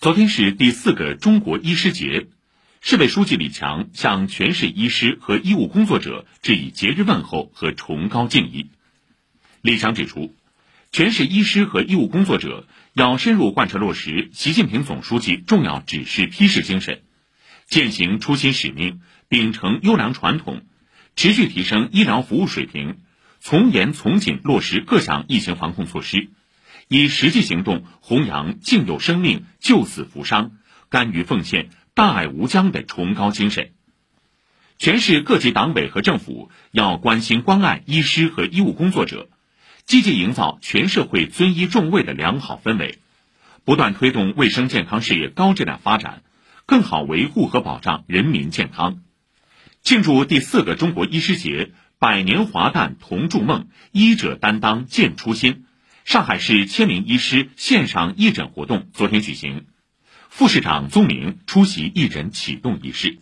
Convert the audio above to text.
昨天是第四个中国医师节，市委书记李强向全市医师和医务工作者致以节日问候和崇高敬意。李强指出，全市医师和医务工作者要深入贯彻落实习近平总书记重要指示批示精神，践行初心使命，秉承优良传统，持续提升医疗服务水平，从严从紧落实各项疫情防控措施。以实际行动弘扬敬佑生命、救死扶伤、甘于奉献、大爱无疆的崇高精神。全市各级党委和政府要关心关爱医师和医务工作者，积极营造全社会尊医重卫的良好氛围，不断推动卫生健康事业高质量发展，更好维护和保障人民健康。庆祝第四个中国医师节，百年华诞同筑梦，医者担当见初心。上海市千名医师线上义诊活动昨天举行，副市长宗明出席义诊启动仪式。